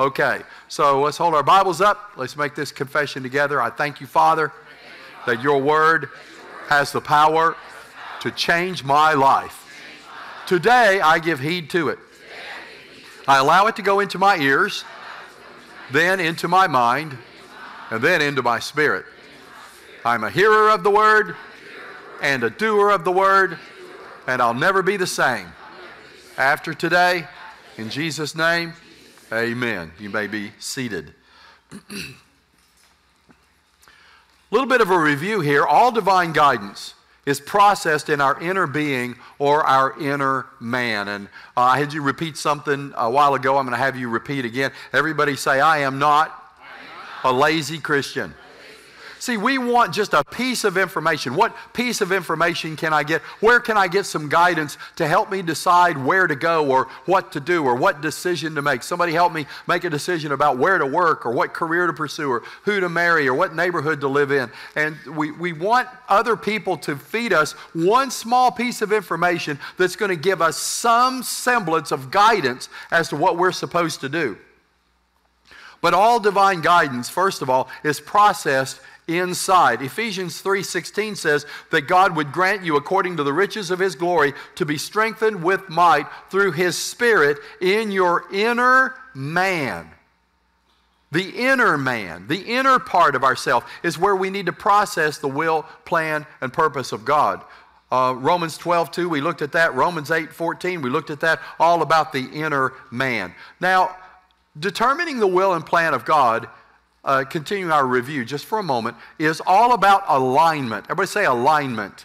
Okay, so let's hold our Bibles up. Let's make this confession together. I thank you, Father, that your word has the power to change my life. Today, I give heed to it. I allow it to go into my ears, then into my mind, and then into my spirit. I'm a hearer of the word and a doer of the word, and I'll never be the same. After today, in Jesus' name, Amen. You may be seated. A little bit of a review here. All divine guidance is processed in our inner being or our inner man. And uh, I had you repeat something a while ago. I'm going to have you repeat again. Everybody say, I am not, I am not a lazy Christian. See, we want just a piece of information. What piece of information can I get? Where can I get some guidance to help me decide where to go or what to do or what decision to make? Somebody help me make a decision about where to work or what career to pursue or who to marry or what neighborhood to live in. And we, we want other people to feed us one small piece of information that's going to give us some semblance of guidance as to what we're supposed to do. But all divine guidance, first of all, is processed inside. Ephesians 3:16 says that God would grant you according to the riches of his glory to be strengthened with might through his spirit in your inner man. The inner man, the inner part of ourself is where we need to process the will, plan, and purpose of God. Uh, Romans 12, 2, we looked at that. Romans 8, 14, we looked at that. All about the inner man. Now, determining the will and plan of God uh, continuing our review just for a moment, is all about alignment. Everybody say alignment.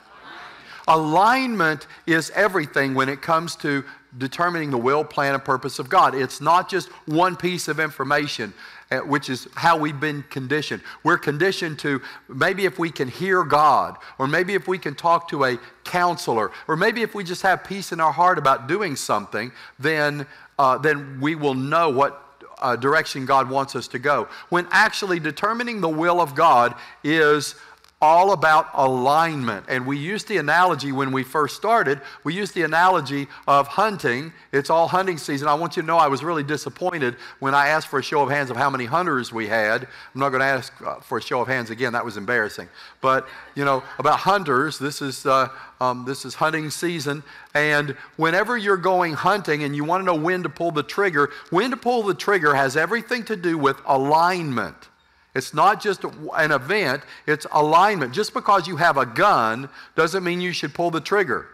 Alignment is everything when it comes to determining the will, plan, and purpose of God. It's not just one piece of information, uh, which is how we've been conditioned. We're conditioned to maybe if we can hear God, or maybe if we can talk to a counselor, or maybe if we just have peace in our heart about doing something, then, uh, then we will know what uh, direction God wants us to go. When actually determining the will of God is all about alignment. And we used the analogy when we first started, we used the analogy of hunting. It's all hunting season. I want you to know I was really disappointed when I asked for a show of hands of how many hunters we had. I'm not going to ask uh, for a show of hands again, that was embarrassing. But, you know, about hunters, this is, uh, um, this is hunting season. And whenever you're going hunting and you want to know when to pull the trigger, when to pull the trigger has everything to do with alignment. It's not just an event, it's alignment. Just because you have a gun doesn't mean you should pull the trigger.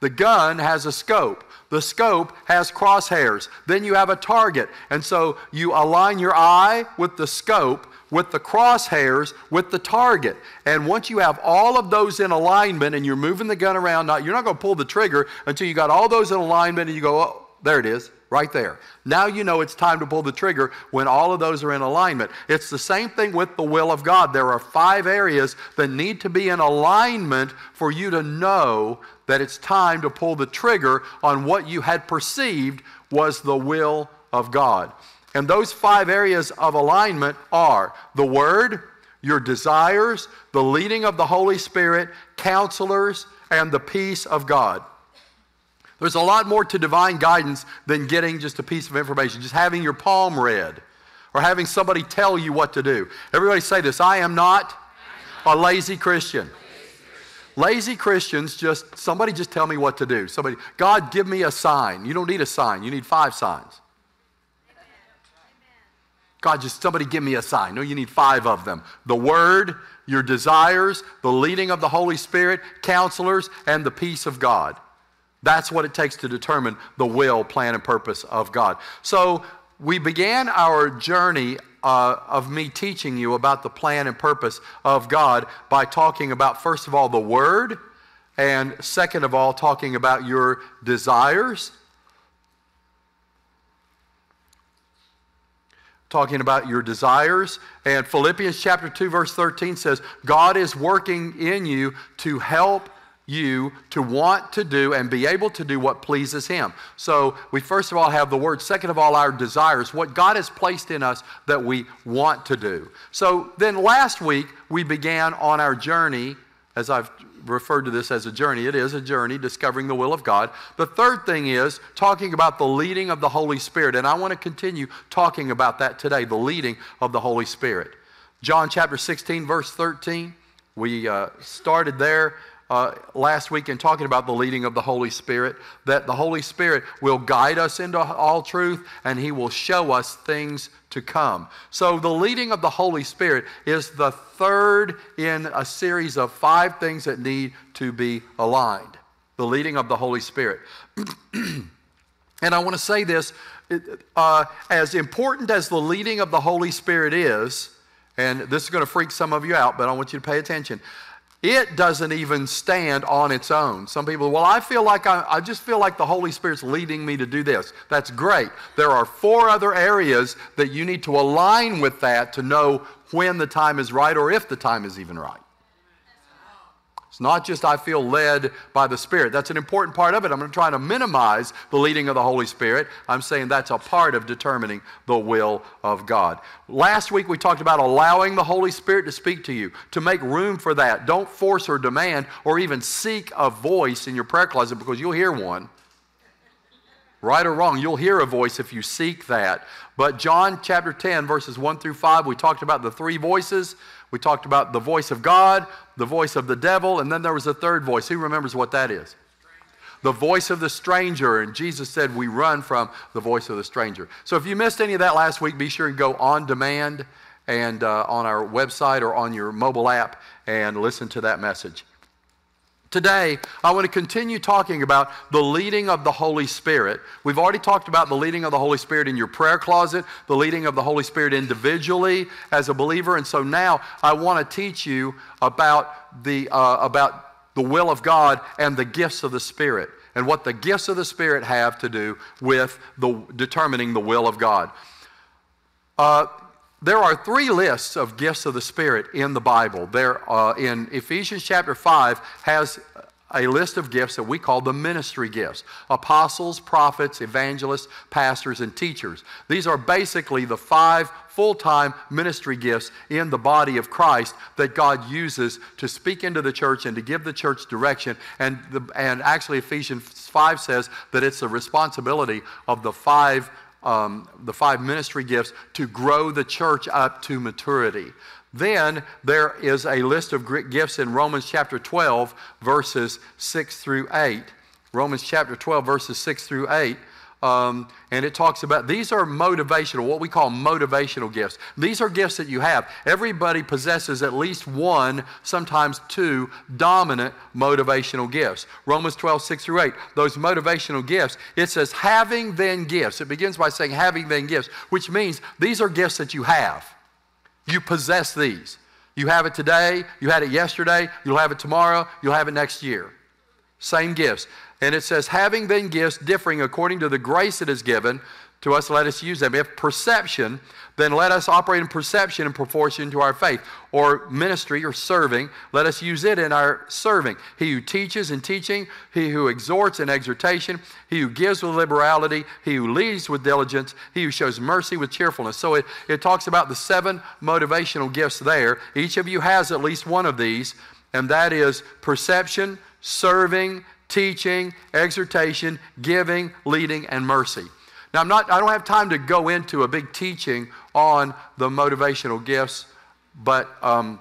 The gun has a scope. The scope has crosshairs. Then you have a target. And so you align your eye with the scope, with the crosshairs, with the target. And once you have all of those in alignment and you're moving the gun around, you're not going to pull the trigger until you got all those in alignment and you go, oh, there it is right there. Now you know it's time to pull the trigger when all of those are in alignment. It's the same thing with the will of God. There are five areas that need to be in alignment for you to know that it's time to pull the trigger on what you had perceived was the will of God. And those five areas of alignment are the Word, your desires, the leading of the Holy Spirit, counselors, and the peace of God. There's a lot more to divine guidance than getting just a piece of information, just having your palm read or having somebody tell you what to do. Everybody say this I am not a lazy Christian. Lazy Christians just, somebody just tell me what to do. Somebody, God, give me a sign. You don't need a sign, you need five signs. God, just somebody give me a sign. No, you need five of them the Word, your desires, the leading of the Holy Spirit, counselors, and the peace of God. That's what it takes to determine the will, plan, and purpose of God. So we began our journey uh, of me teaching you about the plan and purpose of God by talking about, first of all, the Word, and second of all, talking about your desires. Talking about your desires. And Philippians chapter 2, verse 13 says, God is working in you to help you to want to do and be able to do what pleases Him. So we first of all have the word, second of all, our desires, what God has placed in us that we want to do. So then last week we began on our journey, as I've referred to this as a journey. It is a journey discovering the will of God. The third thing is talking about the leading of the Holy Spirit. And I want to continue talking about that today the leading of the Holy Spirit. John chapter 16, verse 13. We uh, started there uh, last week in talking about the leading of the Holy Spirit, that the Holy Spirit will guide us into all truth and He will show us things to come. So, the leading of the Holy Spirit is the third in a series of five things that need to be aligned. The leading of the Holy Spirit. and I want to say this uh, as important as the leading of the Holy Spirit is, and this is going to freak some of you out, but I want you to pay attention it doesn't even stand on its own. Some people, well, I feel like I, I, just feel like the Holy Spirit's leading me to do this. That's great. There are four other areas that you need to align with that to know when the time is right or if the time is even right. It's not just I feel led by the Spirit. That's an important part of it. I'm going to try to minimize the leading of the Holy Spirit. I'm saying that's a part of determining the will of God. Last week we talked about allowing the Holy Spirit to speak to you, to make room for that. Don't force or demand or even seek a voice in your prayer closet because you'll hear one. Right or wrong, you'll hear a voice if you seek that. But John chapter 10, verses 1 through 5, we talked about the three voices. We talked about the voice of God, the voice of the devil, and then there was a third voice. Who remembers what that is? The voice of the stranger. And Jesus said, We run from the voice of the stranger. So if you missed any of that last week, be sure and go on demand and uh, on our website or on your mobile app and listen to that message. Today, I want to continue talking about the leading of the Holy Spirit. We've already talked about the leading of the Holy Spirit in your prayer closet, the leading of the Holy Spirit individually as a believer, and so now I want to teach you about the, uh, about the will of God and the gifts of the Spirit and what the gifts of the Spirit have to do with the, determining the will of God. Uh, there are three lists of gifts of the Spirit in the Bible. There, uh, in Ephesians chapter 5, has a list of gifts that we call the ministry gifts apostles, prophets, evangelists, pastors, and teachers. These are basically the five full time ministry gifts in the body of Christ that God uses to speak into the church and to give the church direction. And, the, and actually, Ephesians 5 says that it's the responsibility of the five um, the five ministry gifts to grow the church up to maturity. Then there is a list of gifts in Romans chapter 12, verses 6 through 8. Romans chapter 12, verses 6 through 8 um, and it talks about these are motivational, what we call motivational gifts. These are gifts that you have. Everybody possesses at least one, sometimes two, dominant motivational gifts. Romans 12, 6 through 8. Those motivational gifts, it says, having then gifts. It begins by saying, having then gifts, which means these are gifts that you have. You possess these. You have it today, you had it yesterday, you'll have it tomorrow, you'll have it next year. Same gifts. And it says, having then gifts differing according to the grace that is given to us, let us use them. If perception, then let us operate in perception in proportion to our faith. Or ministry or serving, let us use it in our serving. He who teaches in teaching, he who exhorts in exhortation, he who gives with liberality, he who leads with diligence, he who shows mercy with cheerfulness. So it, it talks about the seven motivational gifts there. Each of you has at least one of these, and that is perception, serving, teaching, exhortation, giving, leading, and mercy. Now, I'm not, I don't have time to go into a big teaching on the motivational gifts, but um,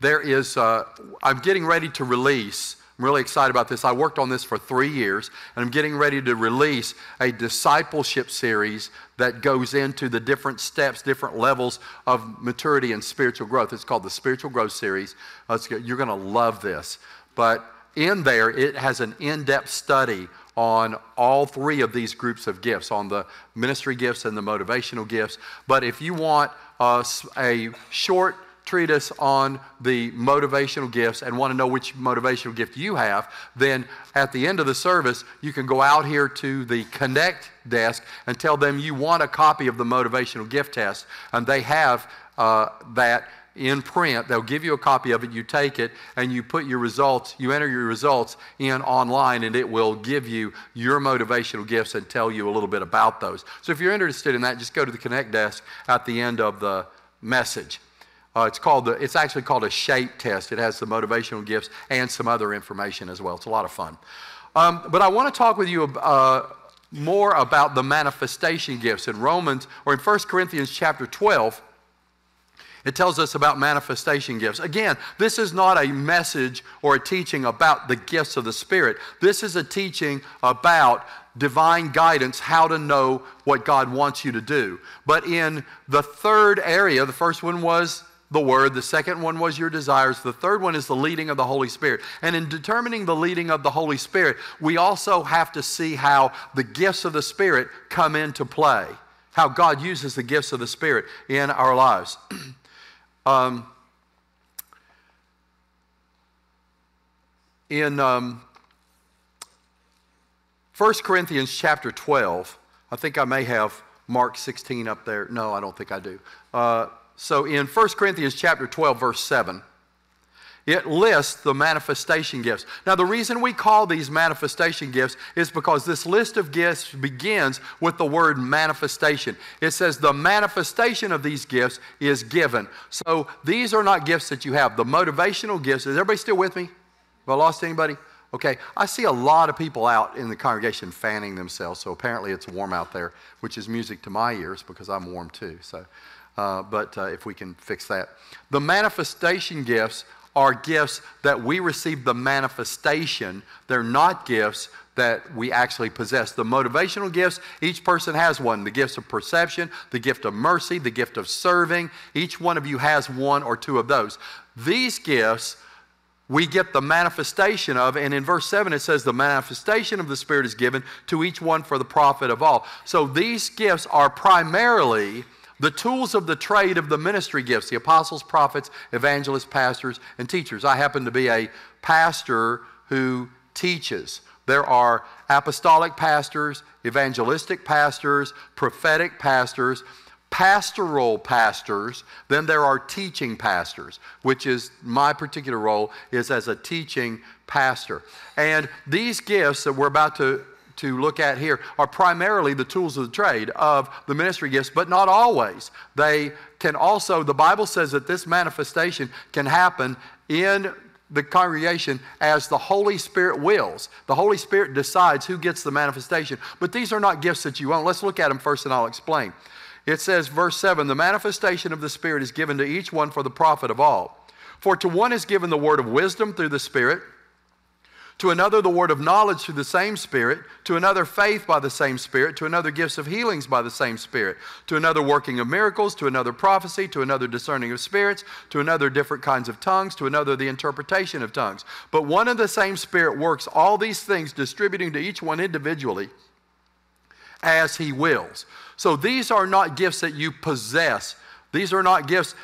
there is, uh, I'm getting ready to release. I'm really excited about this. I worked on this for three years, and I'm getting ready to release a discipleship series that goes into the different steps, different levels of maturity and spiritual growth. It's called the Spiritual Growth Series. You're going to love this. But in there, it has an in depth study on all three of these groups of gifts on the ministry gifts and the motivational gifts. But if you want a short treatise on the motivational gifts and want to know which motivational gift you have, then at the end of the service, you can go out here to the Connect desk and tell them you want a copy of the motivational gift test, and they have uh, that in print. They'll give you a copy of it. You take it and you put your results, you enter your results in online, and it will give you your motivational gifts and tell you a little bit about those. So if you're interested in that, just go to the Connect desk at the end of the message. Uh, it's called the, it's actually called a shape test. It has the motivational gifts and some other information as well. It's a lot of fun. Um, but I want to talk with you uh, more about the manifestation gifts in Romans or in 1 Corinthians chapter 12. It tells us about manifestation gifts. Again, this is not a message or a teaching about the gifts of the Spirit. This is a teaching about divine guidance, how to know what God wants you to do. But in the third area, the first one was the Word. The second one was your desires. The third one is the leading of the Holy Spirit. And in determining the leading of the Holy Spirit, we also have to see how the gifts of the Spirit come into play, how God uses the gifts of the Spirit in our lives. um, in um, 1 Corinthians chapter 12, I think I may have Mark 16 up there. No, I don't think I do. Uh, so in 1 Corinthians chapter 12, verse 7, it lists the manifestation gifts. Now, the reason we call these manifestation gifts is because this list of gifts begins with the word manifestation. It says the manifestation of these gifts is given. So these are not gifts that you have. The motivational gifts, is everybody still with me? Have I lost anybody? Okay, I see a lot of people out in the congregation fanning themselves, so apparently it's warm out there, which is music to my ears because I'm warm too. So uh, but uh, if we can fix that. The manifestation gifts are gifts that we receive the manifestation. They're not gifts that we actually possess. The motivational gifts, each person has one. The gifts of perception, the gift of mercy, the gift of serving. Each one of you has one or two of those. These gifts we get the manifestation of, and in verse 7 it says, the manifestation of the Spirit is given to each one for the profit of all. So these gifts are primarily the tools of the trade of the ministry gifts the apostles, prophets, evangelists, pastors, and teachers. I happen to be a pastor who teaches. There are apostolic pastors, evangelistic pastors, prophetic pastors, pastoral pastors, then there are teaching pastors, which is my particular role is as a teaching pastor. And these gifts that we're about to to look at here are primarily the tools of the trade of the ministry gifts, but not always. They can also, the Bible says that this manifestation can happen in the congregation as the Holy Spirit wills. The Holy Spirit decides who gets the manifestation. But these are not gifts that you own. Let's look at them first and I'll explain. It says, verse 7 the manifestation of the Spirit is given to each one for the profit of all. For to one is given the word of wisdom through the Spirit to another the word of knowledge through the same Spirit, to another faith by the same Spirit, to another gifts of healings by the same Spirit, to another working of miracles, to another prophecy, to another discerning of spirits, to another different kinds of tongues, to another the interpretation of tongues. But one and the same Spirit works all these things, distributing to each one individually as He wills. So these are not gifts that you possess. These are not gifts,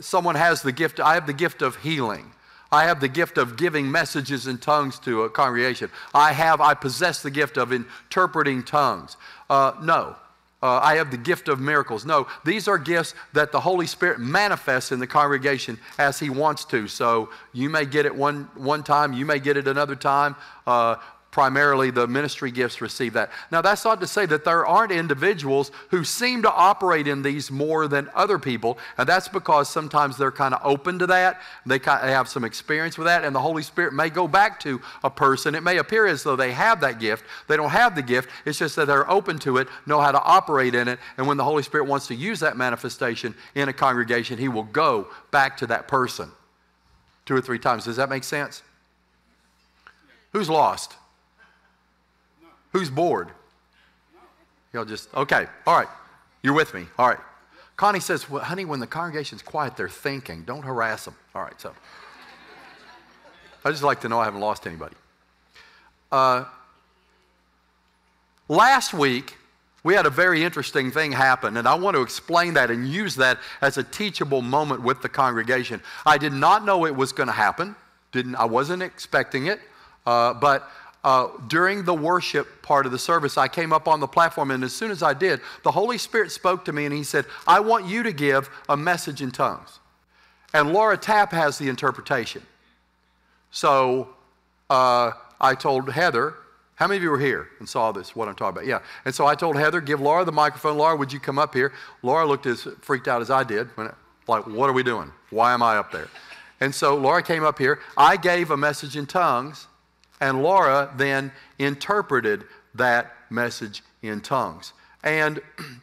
someone has the gift, I have the gift of healing. I have the gift of giving messages in tongues to a congregation. I have, I possess the gift of interpreting tongues. Uh, no. Uh, I have the gift of miracles. No, these are gifts that the Holy Spirit manifests in the congregation as He wants to. So you may get it one, one time, you may get it another time. Uh, primarily the ministry gifts receive that. Now, that's not to say that there aren't individuals who seem to operate in these more than other people, and that's because sometimes they're kind of open to that. They have some experience with that, and the Holy Spirit may go back to a person. It may appear as though they have that gift. They don't have the gift, it's just that they're open to it, know how to operate in it, and when the Holy Spirit wants to use that manifestation in a congregation, He will go back to that person two or three times. Does that make sense? Who's lost? Who's bored? Y'all just, okay, all right. You're with me. All right. Connie says, well, honey, when the congregation's quiet, they're thinking. Don't harass them. All right, so. I just like to know I haven't lost anybody. Uh, last week, we had a very interesting thing happen, and I want to explain that and use that as a teachable moment with the congregation. I did not know it was going to happen. Didn't, I wasn't expecting it, uh, but uh, during the worship part of the service, I came up on the platform, and as soon as I did, the Holy Spirit spoke to me and He said, I want you to give a message in tongues. And Laura Tapp has the interpretation. So uh, I told Heather, how many of you were here and saw this, what I'm talking about? Yeah. And so I told Heather, give Laura the microphone. Laura, would you come up here? Laura looked as freaked out as I did. Like, what are we doing? Why am I up there? And so Laura came up here. I gave a message in tongues, and Laura then interpreted that message in tongues. And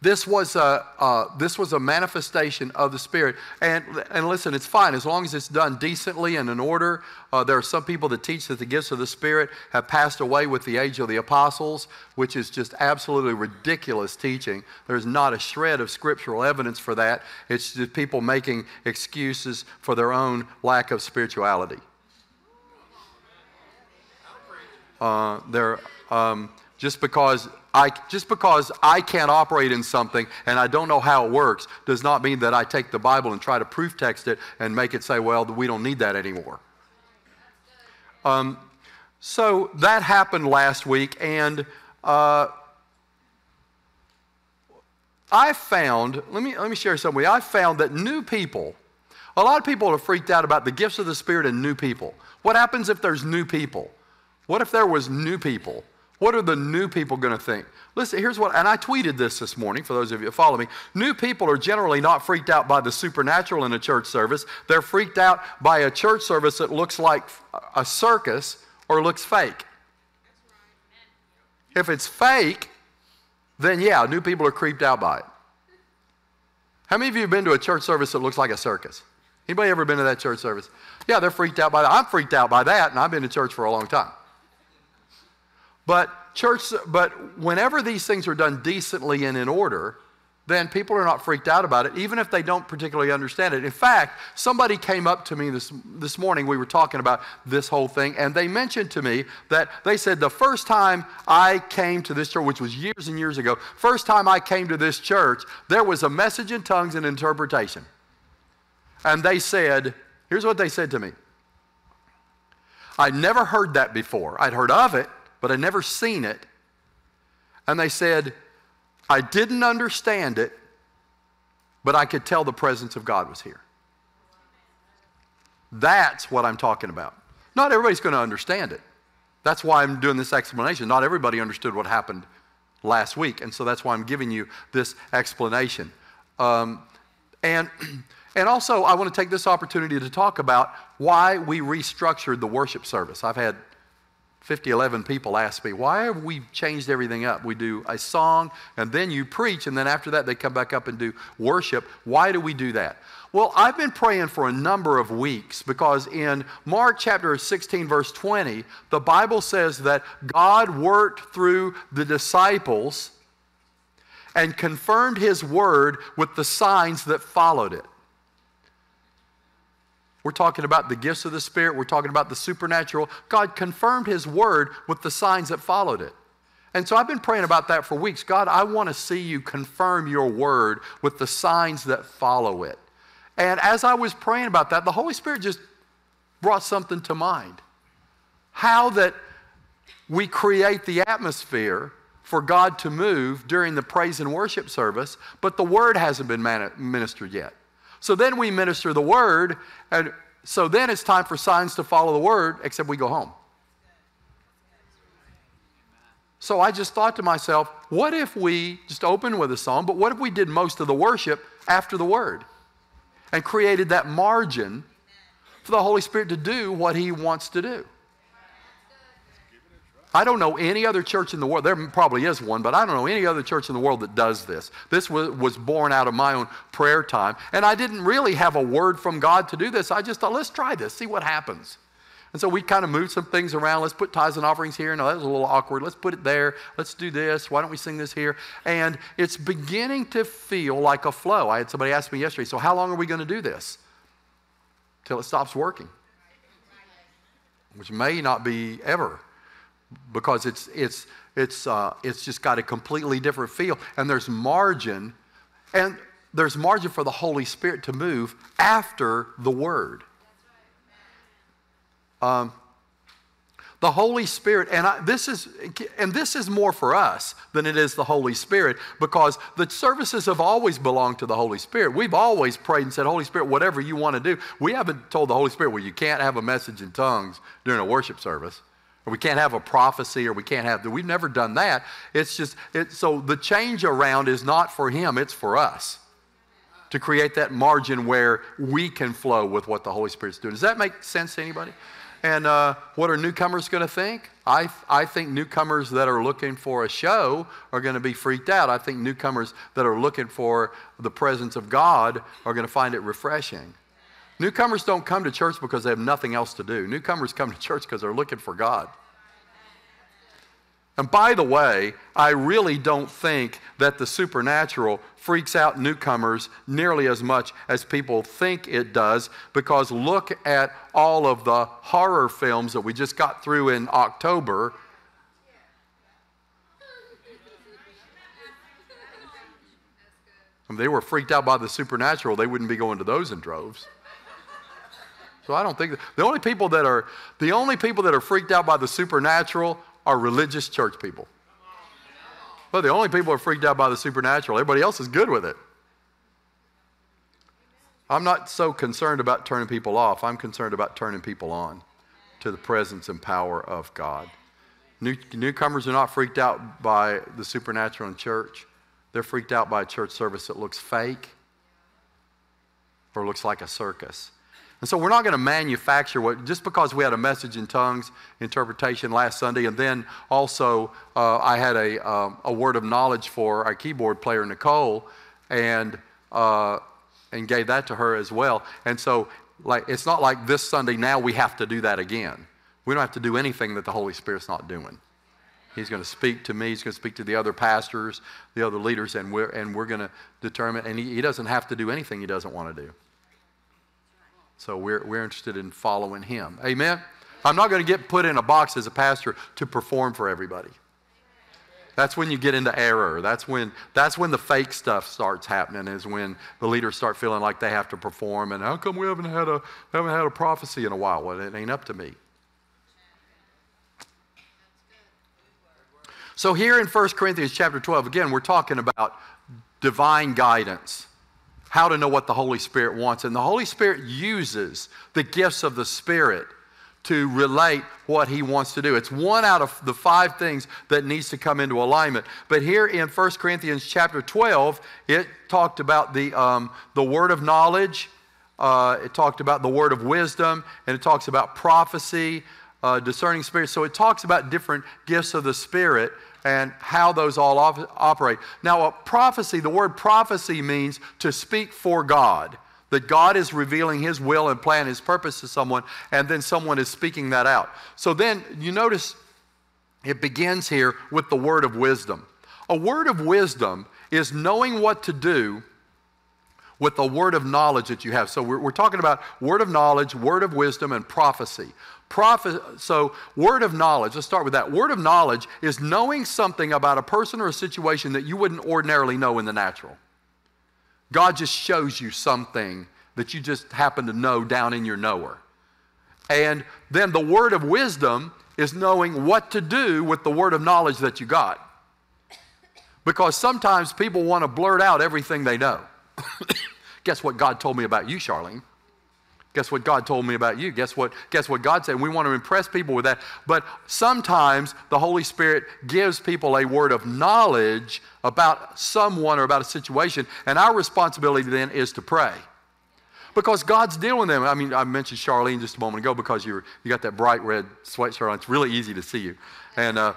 this was a, uh, this was a manifestation of the Spirit. And, and listen, it's fine as long as it's done decently and in order. Uh, there are some people that teach that the gifts of the Spirit have passed away with the age of the apostles, which is just absolutely ridiculous teaching. There's not a shred of scriptural evidence for that. It's just people making excuses for their own lack of spirituality. Uh, they're. Um, just because I, just because I can't operate in something and I don't know how it works does not mean that I take the Bible and try to proof text it and make it say, well, we don't need that anymore. Um, so that happened last week, and uh, I found, let me, let me share something with you. I found that new people, a lot of people are freaked out about the gifts of the Spirit and new people. What happens if there's new people? What if there was new people? What are the new people going to think? Listen, here's what, and I tweeted this this morning for those of you that follow me. New people are generally not freaked out by the supernatural in a church service. They're freaked out by a church service that looks like a circus or looks fake. If it's fake, then yeah, new people are creeped out by it. How many of you have been to a church service that looks like a circus? Anybody ever been to that church service? Yeah, they're freaked out by that. I'm freaked out by that, and I've been to church for a long time. But church, but whenever these things are done decently and in order, then people are not freaked out about it, even if they don't particularly understand it. In fact, somebody came up to me this, this morning, we were talking about this whole thing, and they mentioned to me that they said the first time I came to this church, which was years and years ago, first time I came to this church, there was a message in tongues and interpretation. And they said, here's what they said to me I'd never heard that before. I'd heard of it, but I'd never seen it. And they said, I didn't understand it, but I could tell the presence of God was here. That's what I'm talking about. Not everybody's going to understand it. That's why I'm doing this explanation. Not everybody understood what happened last week, and so that's why I'm giving you this explanation. Um, and, and also, I want to take this opportunity to talk about why we restructured the worship service. I've had 50, 11 people ask me, why have we changed everything up? We do a song and then you preach, and then after that they come back up and do worship. Why do we do that? Well, I've been praying for a number of weeks because in Mark chapter 16, verse 20, the Bible says that God worked through the disciples and confirmed his word with the signs that followed it. We're talking about the gifts of the Spirit. We're talking about the supernatural. God confirmed His word with the signs that followed it. And so I've been praying about that for weeks. God, I want to see you confirm your word with the signs that follow it. And as I was praying about that, the Holy Spirit just brought something to mind. How that we create the atmosphere for God to move during the praise and worship service, but the word hasn't been ministered yet. So then we minister the word, and so then it's time for signs to follow the word, except we go home. So I just thought to myself, what if we just opened with a song, but what if we did most of the worship after the word and created that margin for the Holy Spirit to do what He wants to do? I don't know any other church in the world, there probably is one, but I don't know any other church in the world that does this. This was, born out of my own prayer time. And I didn't really have a word from God to do this. I just thought, let's try this, see what happens. And so we kind of moved some things around. Let's put tithes and offerings here. No, that was a little awkward. Let's put it there. Let's do this. Why don't we sing this here? And it's beginning to feel like a flow. I had somebody ask me yesterday, so how long are we going to do this? Till it stops working, which may not be ever because it's, it's, it's, uh, it's just got a completely different feel. And there's margin, and there's margin for the Holy Spirit to move after the Word. Um, the Holy Spirit, and I, this is, and this is more for us than it is the Holy Spirit, because the services have always belonged to the Holy Spirit. We've always prayed and said, Holy Spirit, whatever you want to do. We haven't told the Holy Spirit, well, you can't have a message in tongues during a worship service or we can't have a prophecy, or we can't have, that. we've never done that. It's just, it, so the change around is not for him, it's for us to create that margin where we can flow with what the Holy Spirit's doing. Does that make sense to anybody? And uh, what are newcomers going to think? I, I think newcomers that are looking for a show are going to be freaked out. I think newcomers that are looking for the presence of God are going to find it refreshing. Newcomers don't come to church because they have nothing else to do. Newcomers come to church because they're looking for God. And by the way, I really don't think that the supernatural freaks out newcomers nearly as much as people think it does because look at all of the horror films that we just got through in October. If they were freaked out by the supernatural, they wouldn't be going to those in droves. So I don't think that, the only people that are the only people that are freaked out by the supernatural are religious church people. But the only people are freaked out by the supernatural. Everybody else is good with it. I'm not so concerned about turning people off. I'm concerned about turning people on to the presence and power of God. New, newcomers are not freaked out by the supernatural in church. They're freaked out by a church service that looks fake or looks like a circus. And so we're not going to manufacture what, just because we had a message in tongues interpretation last Sunday, and then also uh, I had a, um, a word of knowledge for our keyboard player, Nicole, and, uh, and gave that to her as well. And so like, it's not like this Sunday now we have to do that again. We don't have to do anything that the Holy Spirit's not doing. He's going to speak to me. He's going to speak to the other pastors, the other leaders, and we're, and we're going to determine. And he, he doesn't have to do anything he doesn't want to do. So we're, we're interested in following him. Amen? I'm not going to get put in a box as a pastor to perform for everybody. That's when you get into error. That's when, that's when the fake stuff starts happening, is when the leaders start feeling like they have to perform. And how come we haven't had a, haven't had a prophecy in a while? Well, it ain't up to me. So here in 1 Corinthians chapter 12, again, we're talking about divine guidance how to know what the Holy Spirit wants. And the Holy Spirit uses the gifts of the Spirit to relate what he wants to do. It's one out of the five things that needs to come into alignment. But here in 1 Corinthians chapter 12, it talked about the, um, the word of knowledge, uh, it talked about the word of wisdom, and it talks about prophecy, uh, discerning spirit. So it talks about different gifts of the Spirit and how those all op- operate. Now, a prophecy, the word prophecy means to speak for God. That God is revealing His will and plan, His purpose to someone, and then someone is speaking that out. So then you notice it begins here with the word of wisdom. A word of wisdom is knowing what to do with the word of knowledge that you have. So we're, we're, talking about word of knowledge, word of wisdom, and prophecy. Prophet, so, word of knowledge, let's start with that. Word of knowledge is knowing something about a person or a situation that you wouldn't ordinarily know in the natural. God just shows you something that you just happen to know down in your knower. And then the word of wisdom is knowing what to do with the word of knowledge that you got. Because sometimes people want to blurt out everything they know. Guess what God told me about you, Charlene? Guess what God told me about you? Guess what, guess what God said? We want to impress people with that. But sometimes the Holy Spirit gives people a word of knowledge about someone or about a situation, and our responsibility then is to pray. Because God's dealing them. I mean, I mentioned Charlene just a moment ago because you you got that bright red sweatshirt on. It's really easy to see you. And uh,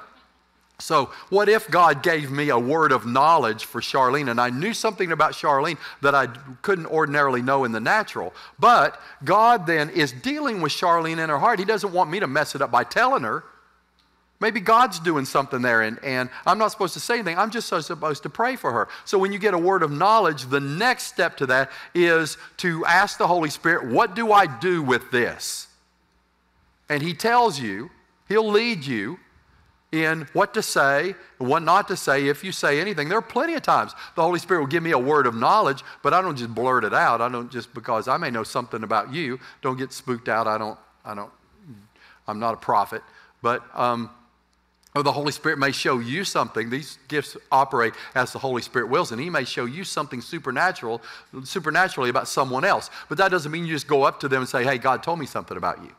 so, what if God gave me a word of knowledge for Charlene and I knew something about Charlene that I couldn't ordinarily know in the natural? But God then is dealing with Charlene in her heart. He doesn't want me to mess it up by telling her. Maybe God's doing something there, and, and I'm not supposed to say anything. I'm just supposed to pray for her. So, when you get a word of knowledge, the next step to that is to ask the Holy Spirit, What do I do with this? And He tells you, He'll lead you in what to say and what not to say if you say anything. There are plenty of times the Holy Spirit will give me a word of knowledge, but I don't just blurt it out. I don't just because I may know something about you. Don't get spooked out. I don't. I don't. I'm not a prophet, but um, or the Holy Spirit may show you something. These gifts operate as the Holy Spirit wills, and He may show you something supernatural, supernaturally about someone else. But that doesn't mean you just go up to them and say, "Hey, God told me something about you."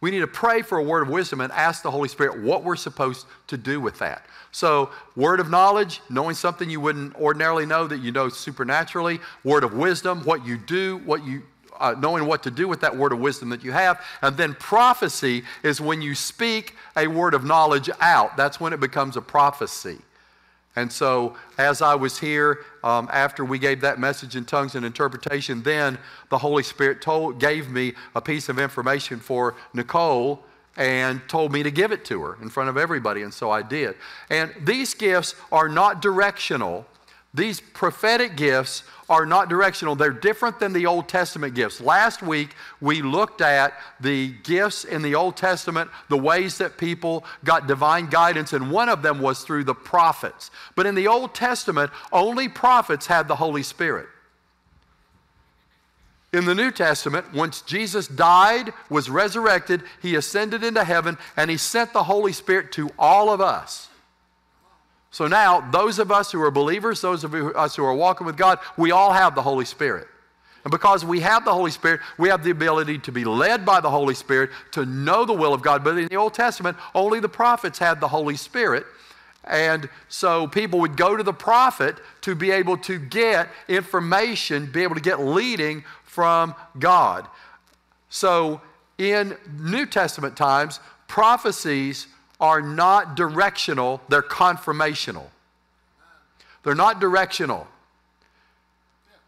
We need to pray for a word of wisdom and ask the Holy Spirit what we're supposed to do with that. So, word of knowledge, knowing something you wouldn't ordinarily know that you know supernaturally. Word of wisdom, what you do, what you uh, knowing what to do with that word of wisdom that you have. And then prophecy is when you speak a word of knowledge out. That's when it becomes a prophecy. And so, as I was here, um, after we gave that message in tongues and interpretation, then the Holy Spirit told, gave me a piece of information for Nicole and told me to give it to her in front of everybody, and so I did. And these gifts are not directional. These prophetic gifts are not directional. They're different than the Old Testament gifts. Last week, we looked at the gifts in the Old Testament, the ways that people got divine guidance, and one of them was through the prophets. But in the Old Testament, only prophets had the Holy Spirit. In the New Testament, once Jesus died, was resurrected, he ascended into heaven, and he sent the Holy Spirit to all of us. So now, those of us who are believers, those of us who are walking with God, we all have the Holy Spirit. And because we have the Holy Spirit, we have the ability to be led by the Holy Spirit, to know the will of God. But in the Old Testament, only the prophets had the Holy Spirit. And so people would go to the prophet to be able to get information, be able to get leading from God. So in New Testament times, prophecies are not directional, they're confirmational. They're not directional.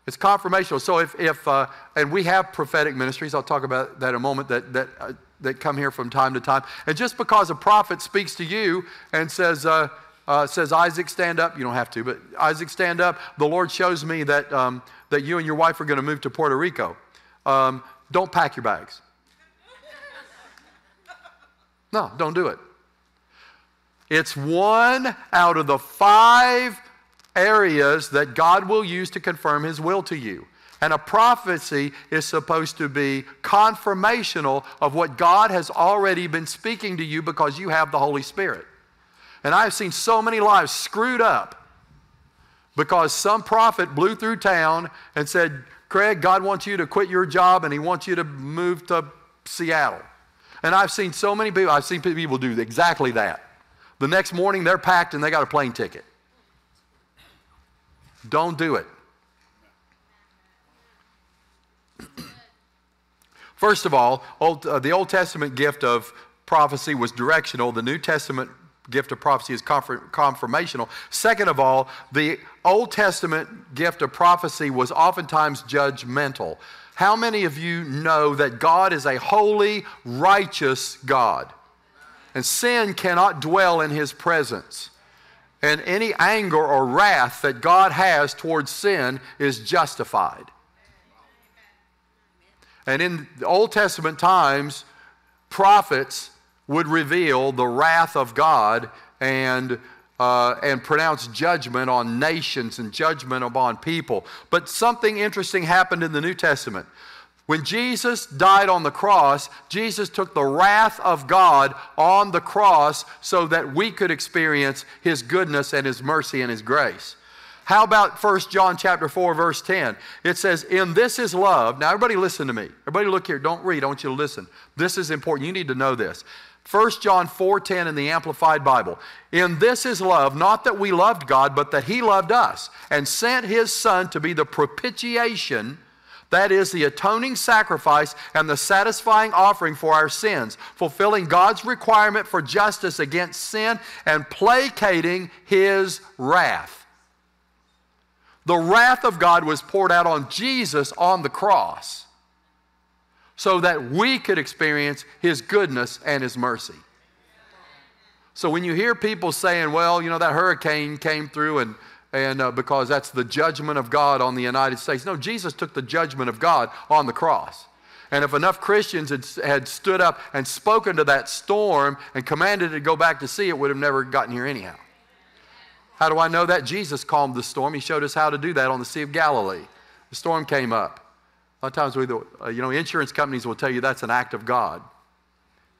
It's confirmational. So if, if uh, and we have prophetic ministries, I'll talk about that in a moment, that, that, uh, that come here from time to time. And just because a prophet speaks to you and says, uh, uh, says, Isaac, stand up, you don't have to, but Isaac, stand up, the Lord shows me that um, that you and your wife are going to move to Puerto Rico. Um, don't pack your bags. No, don't do it. It's one out of the five areas that God will use to confirm His will to you. And a prophecy is supposed to be confirmational of what God has already been speaking to you because you have the Holy Spirit. And I've seen so many lives screwed up because some prophet blew through town and said, Craig, God wants you to quit your job and He wants you to move to Seattle. And I've seen so many people, I've seen people do exactly that. The next morning they're packed and they got a plane ticket. Don't do it. First of all, old, uh, the Old Testament gift of prophecy was directional. The New Testament gift of prophecy is confirmational. Second of all, the Old Testament gift of prophecy was oftentimes judgmental. How many of you know that God is a holy, righteous God? And sin cannot dwell in his presence. And any anger or wrath that God has towards sin is justified. And in the Old Testament times, prophets would reveal the wrath of God and, uh, and pronounce judgment on nations and judgment upon people. But something interesting happened in the New Testament. When Jesus died on the cross, Jesus took the wrath of God on the cross so that we could experience his goodness and his mercy and his grace. How about 1 John chapter 4 verse 10? It says, "In this is love." Now everybody listen to me. Everybody look here. Don't read. I want you to listen. This is important. You need to know this. 1 John 4:10 in the Amplified Bible. In this is love, not that we loved God, but that he loved us and sent his son to be the propitiation, that is the atoning sacrifice and the satisfying offering for our sins, fulfilling God's requirement for justice against sin and placating his wrath. The wrath of God was poured out on Jesus on the cross so that we could experience His goodness and His mercy. So when you hear people saying, well, you know, that hurricane came through and, and uh, because that's the judgment of God on the United States. No, Jesus took the judgment of God on the cross. And if enough Christians had, had stood up and spoken to that storm and commanded it to go back to sea, it would have never gotten here anyhow. How do I know that? Jesus calmed the storm. He showed us how to do that on the Sea of Galilee. The storm came up. A lot of times, we, uh, you know, insurance companies will tell you that's an act of God.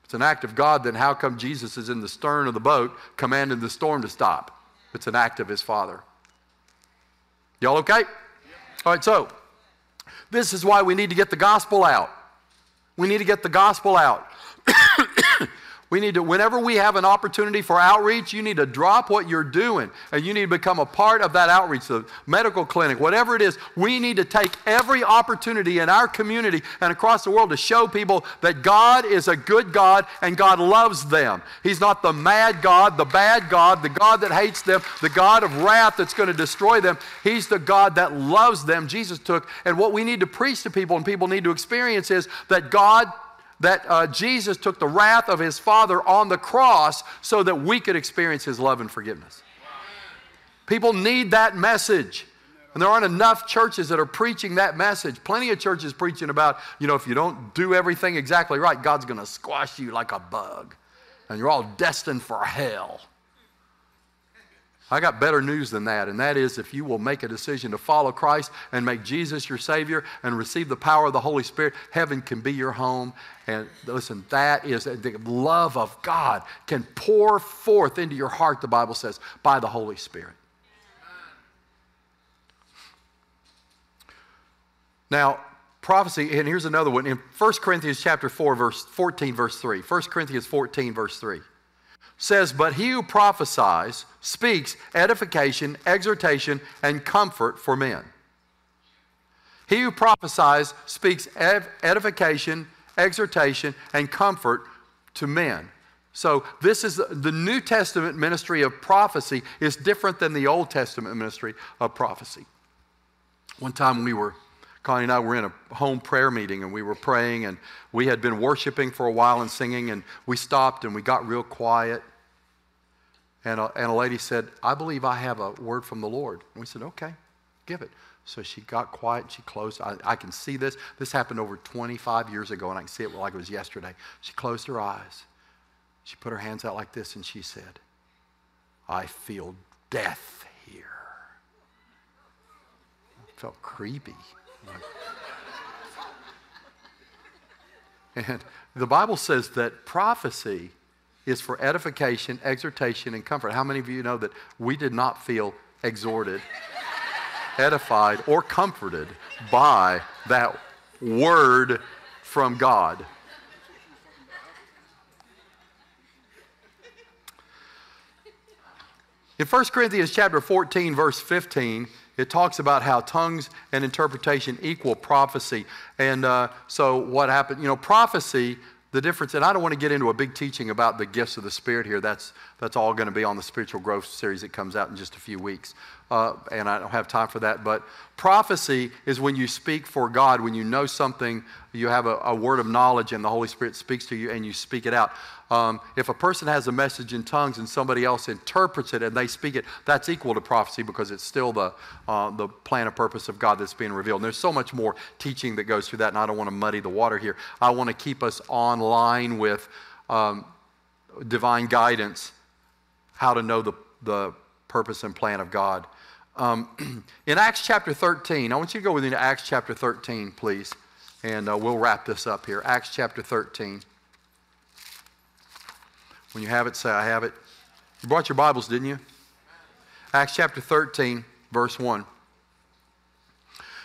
If it's an act of God, then how come Jesus is in the stern of the boat commanding the storm to stop? It's an act of his Father. Y'all okay? All right, so this is why we need to get the gospel out. We need to get the gospel out. We need to, whenever we have an opportunity for outreach, you need to drop what you're doing and you need to become a part of that outreach, the medical clinic, whatever it is. We need to take every opportunity in our community and across the world to show people that God is a good God and God loves them. He's not the mad God, the bad God, the God that hates them, the God of wrath that's going to destroy them. He's the God that loves them. Jesus took, and what we need to preach to people and people need to experience is that God that uh, Jesus took the wrath of his Father on the cross so that we could experience his love and forgiveness. People need that message. And there aren't enough churches that are preaching that message. Plenty of churches preaching about, you know, if you don't do everything exactly right, God's going to squash you like a bug. And you're all destined for hell. I got better news than that, and that is if you will make a decision to follow Christ and make Jesus your Savior and receive the power of the Holy Spirit, heaven can be your home. And listen, that is uh, the love of God can pour forth into your heart, the Bible says, by the Holy Spirit. Now, prophecy, and here's another one in 1 Corinthians chapter 4, verse 14, verse 3. 1 Corinthians 14, verse 3 says, But he who prophesies speaks edification, exhortation, and comfort for men. He who prophesies speaks edification, exhortation, and comfort to men. So this is the New Testament ministry of prophecy is different than the Old Testament ministry of prophecy. One time we were Connie and I were in a home prayer meeting and we were praying and we had been worshiping for a while and singing and we stopped and we got real quiet. And a, and a lady said, I believe I have a word from the Lord. And we said, okay, give it. So she got quiet. She closed. I, I can see this. This happened over 25 years ago, and I can see it like it was yesterday. She closed her eyes. She put her hands out like this, and she said, I feel death here. It felt creepy. And the Bible says that prophecy is for edification, exhortation, and comfort. How many of you know that we did not feel exhorted, edified, or comforted by that word from God? In 1 Corinthians chapter 14, verse 15, it talks about how tongues and interpretation equal prophecy. And uh, so, what happened? You know, prophecy, the difference, and I don't want to get into a big teaching about the gifts of the Spirit here. That's, that's all going to be on the spiritual growth series that comes out in just a few weeks. Uh, and I don't have time for that. But prophecy is when you speak for God, when you know something, you have a, a word of knowledge, and the Holy Spirit speaks to you and you speak it out. Um, if a person has a message in tongues and somebody else interprets it and they speak it, that's equal to prophecy because it's still the, uh, the plan and purpose of God that's being revealed. And there's so much more teaching that goes through that, and I don't want to muddy the water here. I want to keep us on line with um, divine guidance, how to know the, the purpose and plan of God. Um, in Acts chapter 13, I want you to go with me to Acts chapter 13, please, and uh, we'll wrap this up here. Acts chapter 13. When you have it, say, I have it. You brought your Bibles, didn't you? Acts chapter 13, verse 1.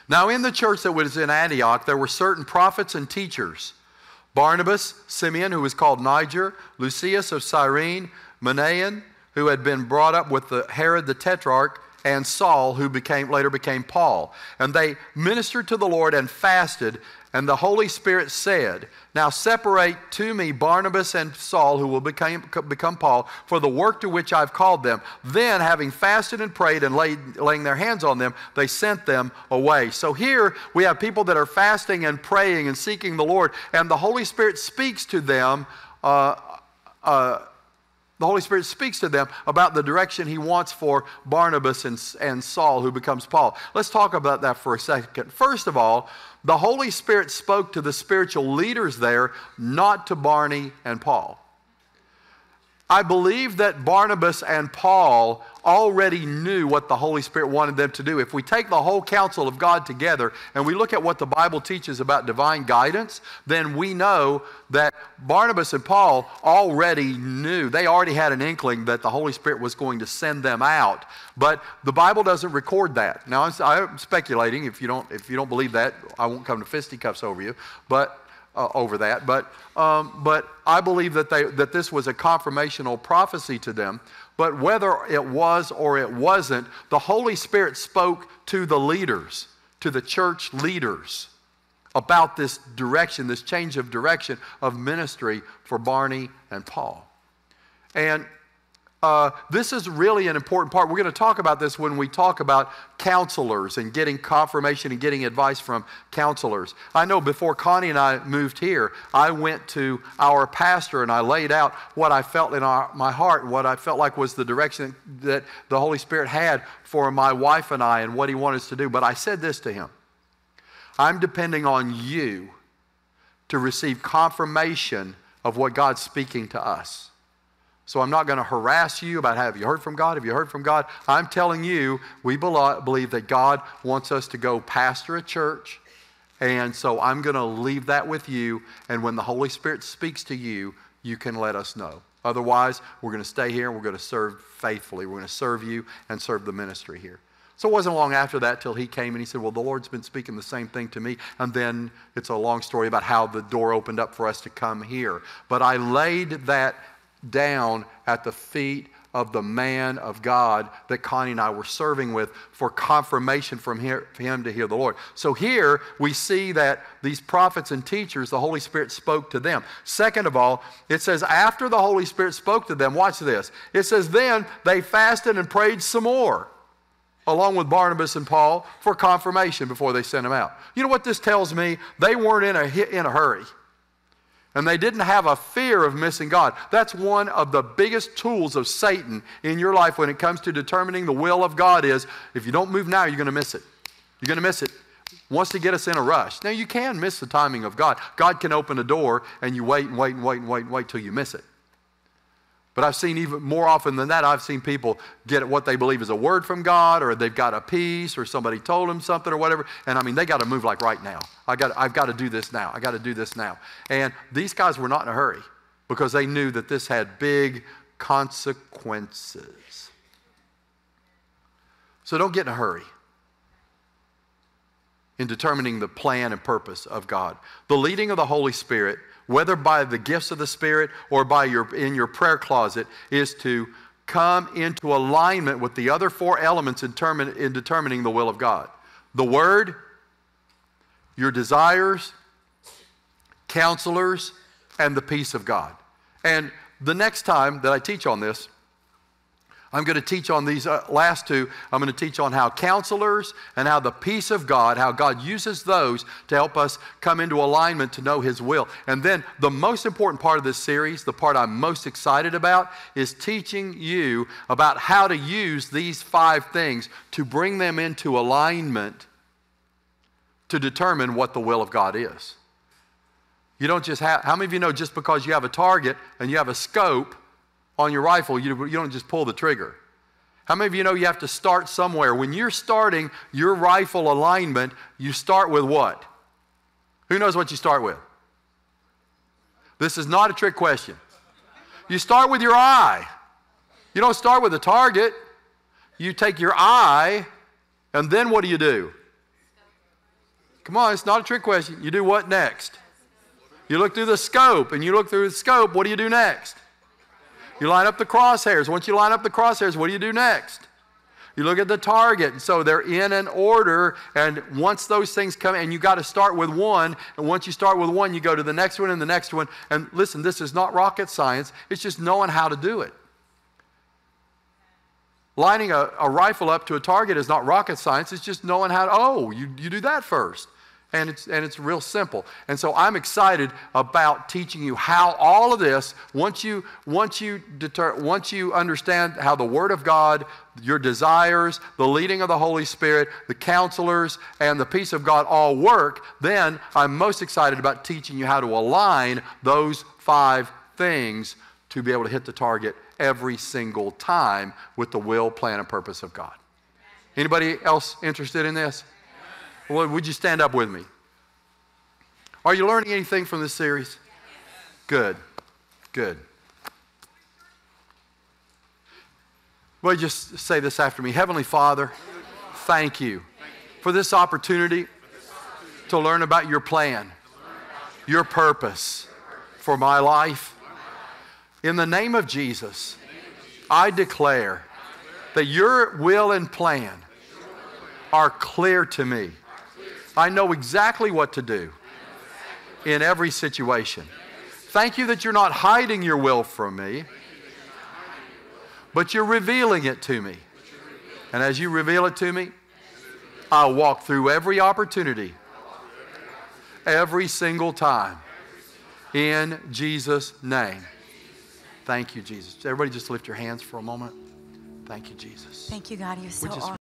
Now, in the church that was in Antioch, there were certain prophets and teachers Barnabas, Simeon, who was called Niger, Lucius of Cyrene, Manaen, who had been brought up with the Herod the Tetrarch, and Saul, who became, later became Paul. And they ministered to the Lord and fasted. And the Holy Spirit said, Now separate to me Barnabas and Saul, who will become, become Paul, for the work to which I've called them. Then, having fasted and prayed and laid, laying their hands on them, they sent them away. So here we have people that are fasting and praying and seeking the Lord, and the Holy Spirit speaks to them. Uh, uh, the Holy Spirit speaks to them about the direction He wants for Barnabas and, and Saul, who becomes Paul. Let's talk about that for a second. First of all, the Holy Spirit spoke to the spiritual leaders there, not to Barney and Paul. I believe that Barnabas and Paul already knew what the Holy Spirit wanted them to do. If we take the whole counsel of God together and we look at what the Bible teaches about divine guidance, then we know that Barnabas and Paul already knew. They already had an inkling that the Holy Spirit was going to send them out. But the Bible doesn't record that. Now, I'm speculating. If you don't, if you don't believe that, I won't come to fisticuffs over you. But uh, over that. But, um, but I believe that, they, that this was a confirmational prophecy to them. But whether it was or it wasn't, the Holy Spirit spoke to the leaders, to the church leaders, about this direction, this change of direction of ministry for Barney and Paul. And uh, this is really an important part. We're going to talk about this when we talk about counselors and getting confirmation and getting advice from counselors. I know before Connie and I moved here, I went to our pastor and I laid out what I felt in our, my heart, what I felt like was the direction that the Holy Spirit had for my wife and I and what He wanted us to do. But I said this to him I'm depending on you to receive confirmation of what God's speaking to us. So I'm not going to harass you about have you heard from God? Have you heard from God? I'm telling you, we believe that God wants us to go pastor a church. And so I'm going to leave that with you. And when the Holy Spirit speaks to you, you can let us know. Otherwise, we're going to stay here and we're going to serve faithfully. We're going to serve you and serve the ministry here. So it wasn't long after that till he came and he said, Well, the Lord's been speaking the same thing to me. And then it's a long story about how the door opened up for us to come here. But I laid that down at the feet of the man of God that Connie and I were serving with for confirmation from him to hear the Lord. So here we see that these prophets and teachers, the Holy Spirit spoke to them. Second of all, it says, after the Holy Spirit spoke to them, watch this. It says, then they fasted and prayed some more, along with Barnabas and Paul, for confirmation before they sent them out. You know what this tells me? They weren't in a, in a hurry and they didn't have a fear of missing God. That's one of the biggest tools of Satan in your life when it comes to determining the will of God is if you don't move now, you're going to miss it. You're going to miss it. Wants to get us in a rush. Now you can miss the timing of God. God can open a door and you wait and wait and wait and wait and wait till you miss it. But I've seen even more often than that, I've seen people get what they believe is a word from God, or they've got a peace, or somebody told them something, or whatever. And I mean, they got to move like right now. I got, I've got to do this now. I got to do this now. And these guys were not in a hurry because they knew that this had big consequences. So don't get in a hurry in determining the plan and purpose of God. The leading of the Holy Spirit whether by the gifts of the Spirit or by your, in your prayer closet, is to come into alignment with the other four elements in, in determining the will of God the Word, your desires, counselors, and the peace of God. And the next time that I teach on this, I'm going to teach on these uh, last two. I'm going to teach on how counselors and how the peace of God, how God uses those to help us come into alignment to know His will. And then the most important part of this series, the part I'm most excited about, is teaching you about how to use these five things to bring them into alignment to determine what the will of God is. You don't just have, how many of you know just because you have a target and you have a scope, on your rifle, you, you don't just pull the trigger. How many of you know you have to start somewhere? When you're starting your rifle alignment, you start with what? Who knows what you start with? This is not a trick question. You start with your eye. You don't start with a target. You take your eye, and then what do you do? Come on, it's not a trick question. You do what next? You look through the scope, and you look through the scope, what do you do next? You line up the crosshairs. Once you line up the crosshairs, what do you do next? You look at the target. And So they're in an order. And once those things come, and you got to start with one. And once you start with one, you go to the next one and the next one. And listen, this is not rocket science, it's just knowing how to do it. Lining a, a rifle up to a target is not rocket science, it's just knowing how to, oh, you, you do that first and it's, and it's real simple. And so I'm excited about teaching you how all of this, once you, once you, deter, once you understand how the Word of God, your desires, the leading of the Holy Spirit, the counselors, and the peace of God all work, then I'm most excited about teaching you how to align those five things to be able to hit the target every single time with the will, plan, and purpose of God. Anybody else interested in this? Well, would you stand up with me? Are you learning anything from this series? Good. Good. Well, just say this after me. Heavenly Father, thank you for this opportunity to learn about your plan your purpose for my life. In the name of Jesus, I declare that your will and plan are clear to me. I know exactly what to do in every situation. Thank you that you're not hiding your will from me, but you're revealing it to me. And as you reveal it to me, I'll walk through every opportunity, every single time, in Jesus' name. Thank you, Jesus. Everybody just lift your hands for a moment. Thank you, Jesus. Thank you, God. You're so just awesome.